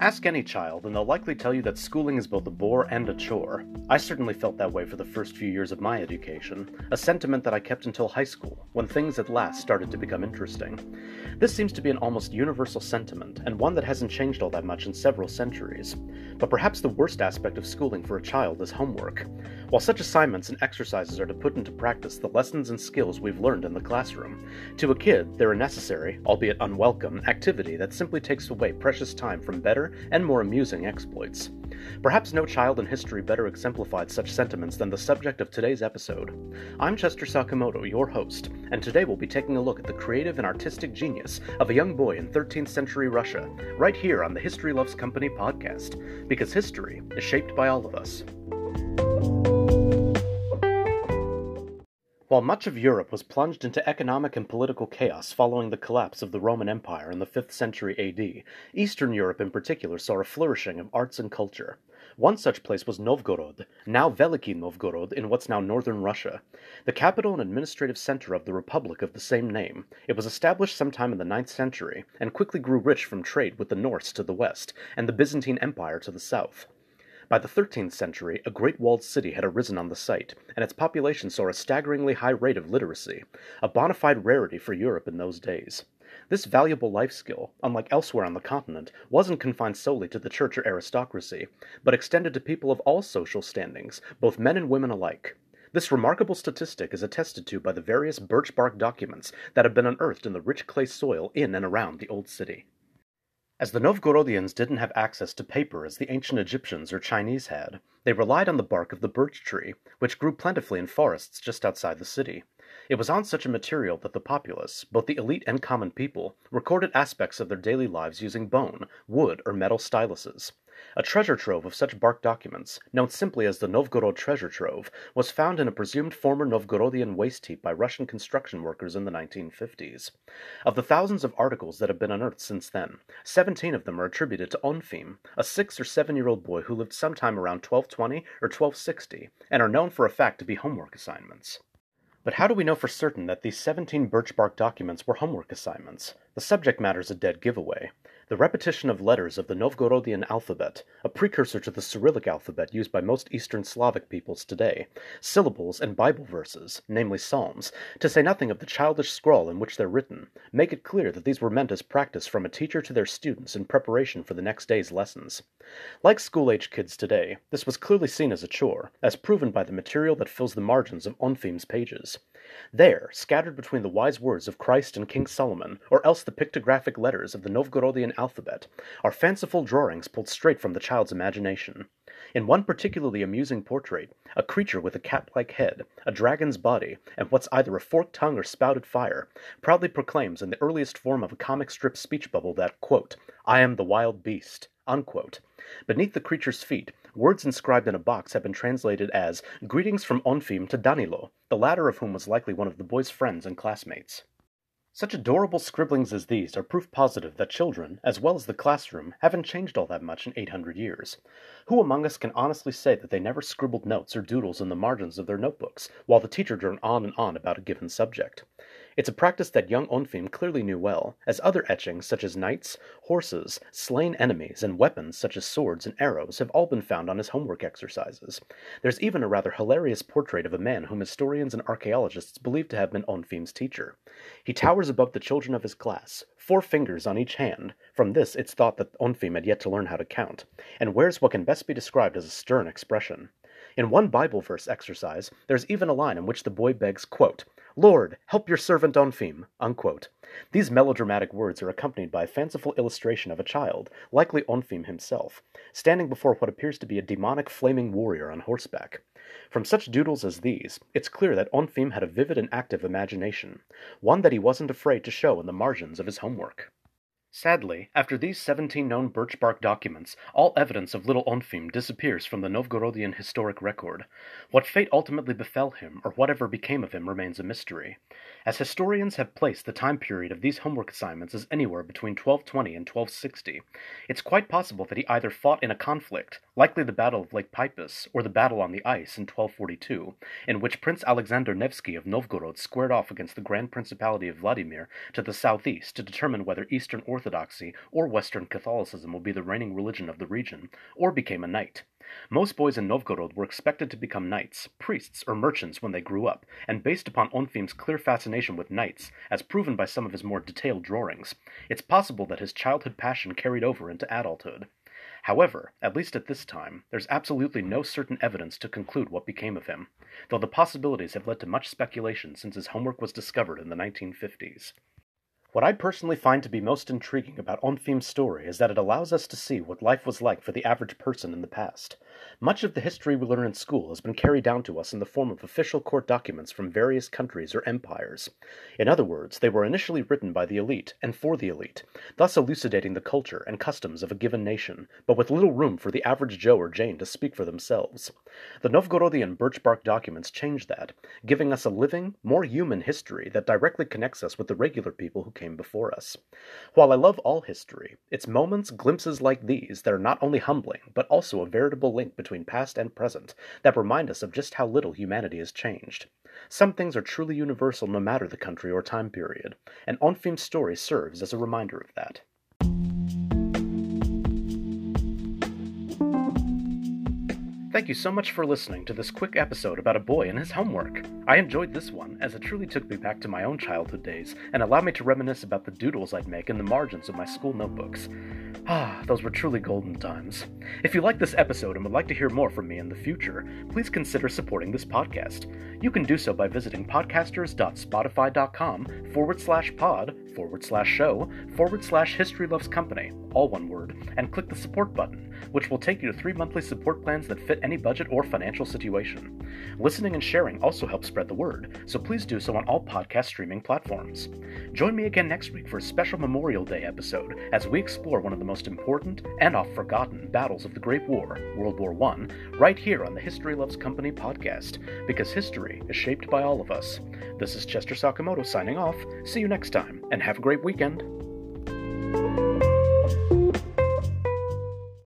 Ask any child, and they'll likely tell you that schooling is both a bore and a chore. I certainly felt that way for the first few years of my education, a sentiment that I kept until high school, when things at last started to become interesting. This seems to be an almost universal sentiment, and one that hasn't changed all that much in several centuries. But perhaps the worst aspect of schooling for a child is homework. While such assignments and exercises are to put into practice the lessons and skills we've learned in the classroom, to a kid, they're a necessary, albeit unwelcome, activity that simply takes away precious time from better and more amusing exploits. Perhaps no child in history better exemplified such sentiments than the subject of today's episode. I'm Chester Sakamoto, your host, and today we'll be taking a look at the creative and artistic genius of a young boy in 13th century Russia, right here on the History Loves Company podcast, because history is shaped by all of us. While much of Europe was plunged into economic and political chaos following the collapse of the Roman Empire in the 5th century AD, Eastern Europe in particular saw a flourishing of arts and culture. One such place was Novgorod, now Veliki Novgorod in what's now northern Russia. The capital and administrative center of the republic of the same name, it was established sometime in the 9th century and quickly grew rich from trade with the Norse to the west and the Byzantine Empire to the south. By the 13th century, a great walled city had arisen on the site, and its population saw a staggeringly high rate of literacy, a bona fide rarity for Europe in those days. This valuable life skill, unlike elsewhere on the continent, wasn't confined solely to the church or aristocracy, but extended to people of all social standings, both men and women alike. This remarkable statistic is attested to by the various birch bark documents that have been unearthed in the rich clay soil in and around the old city. As the Novgorodians didn't have access to paper as the ancient Egyptians or Chinese had, they relied on the bark of the birch tree, which grew plentifully in forests just outside the city. It was on such a material that the populace, both the elite and common people, recorded aspects of their daily lives using bone, wood, or metal styluses. A treasure trove of such bark documents, known simply as the Novgorod Treasure Trove, was found in a presumed former Novgorodian waste heap by Russian construction workers in the 1950s. Of the thousands of articles that have been unearthed since then, 17 of them are attributed to Onfim, a six or seven year old boy who lived sometime around 1220 or 1260, and are known for a fact to be homework assignments. But how do we know for certain that these 17 birch bark documents were homework assignments? The subject matter is a dead giveaway. The repetition of letters of the Novgorodian alphabet, a precursor to the Cyrillic alphabet used by most Eastern Slavic peoples today, syllables and Bible verses, namely Psalms, to say nothing of the childish scrawl in which they're written, make it clear that these were meant as practice from a teacher to their students in preparation for the next day's lessons. Like school age kids today, this was clearly seen as a chore, as proven by the material that fills the margins of Onfim's pages. There, scattered between the wise words of Christ and King Solomon, or else the pictographic letters of the Novgorodian alphabet, are fanciful drawings pulled straight from the child's imagination. In one particularly amusing portrait, a creature with a cat like head, a dragon's body, and what's either a forked tongue or spouted fire, proudly proclaims in the earliest form of a comic strip speech bubble that, I am the wild beast. Beneath the creature's feet, words inscribed in a box have been translated as Greetings from Onfim to Danilo, the latter of whom was likely one of the boy's friends and classmates. Such adorable scribblings as these are proof positive that children, as well as the classroom, haven't changed all that much in 800 years. Who among us can honestly say that they never scribbled notes or doodles in the margins of their notebooks, while the teacher droned on and on about a given subject? It's a practice that young Onfim clearly knew well, as other etchings such as knights, horses, slain enemies, and weapons such as swords and arrows have all been found on his homework exercises. There's even a rather hilarious portrait of a man whom historians and archaeologists believe to have been Onfim's teacher. He towers above the children of his class, four fingers on each hand, from this it's thought that Onfim had yet to learn how to count, and wears what can best be described as a stern expression. In one Bible verse exercise, there's even a line in which the boy begs, quote, Lord, help your servant Onfim. Unquote. These melodramatic words are accompanied by a fanciful illustration of a child, likely Onfim himself, standing before what appears to be a demonic flaming warrior on horseback. From such doodles as these, it's clear that Onfim had a vivid and active imagination, one that he wasn't afraid to show in the margins of his homework. Sadly, after these 17 known birch bark documents, all evidence of little Onfim disappears from the Novgorodian historic record. What fate ultimately befell him, or whatever became of him, remains a mystery. As historians have placed the time period of these homework assignments as anywhere between 1220 and 1260, it's quite possible that he either fought in a conflict, likely the Battle of Lake Peipus or the Battle on the Ice in 1242, in which Prince Alexander Nevsky of Novgorod squared off against the Grand Principality of Vladimir to the southeast to determine whether Eastern Orthodoxy or Western Catholicism would be the reigning religion of the region, or became a knight. Most boys in Novgorod were expected to become knights, priests, or merchants when they grew up, and based upon Onfim's clear fascination with knights, as proven by some of his more detailed drawings, it's possible that his childhood passion carried over into adulthood. However, at least at this time, there's absolutely no certain evidence to conclude what became of him, though the possibilities have led to much speculation since his homework was discovered in the 1950s. What I personally find to be most intriguing about Onfim's story is that it allows us to see what life was like for the average person in the past. Much of the history we learn in school has been carried down to us in the form of official court documents from various countries or empires. In other words, they were initially written by the elite and for the elite, thus elucidating the culture and customs of a given nation, but with little room for the average Joe or Jane to speak for themselves. The Novgorodian birch bark documents change that, giving us a living, more human history that directly connects us with the regular people who came before us. While I love all history, it's moments, glimpses like these that are not only humbling, but also a veritable between past and present that remind us of just how little humanity has changed. Some things are truly universal no matter the country or time period, and Onfim's story serves as a reminder of that. Thank you so much for listening to this quick episode about a boy and his homework. I enjoyed this one, as it truly took me back to my own childhood days and allowed me to reminisce about the doodles I'd make in the margins of my school notebooks. Ah, those were truly golden times. If you like this episode and would like to hear more from me in the future, please consider supporting this podcast. You can do so by visiting podcasters.spotify.com forward slash pod forward slash show forward slash history loves company, all one word, and click the support button, which will take you to three monthly support plans that fit any budget or financial situation. Listening and sharing also helps spread the word, so please do so on all podcast streaming platforms. Join me again next week for a special Memorial Day episode as we explore one of the most important and oft forgotten battles of the Great War, World War I, right here on the History Loves Company podcast, because history is shaped by all of us. This is Chester Sakamoto signing off. See you next time, and have a great weekend.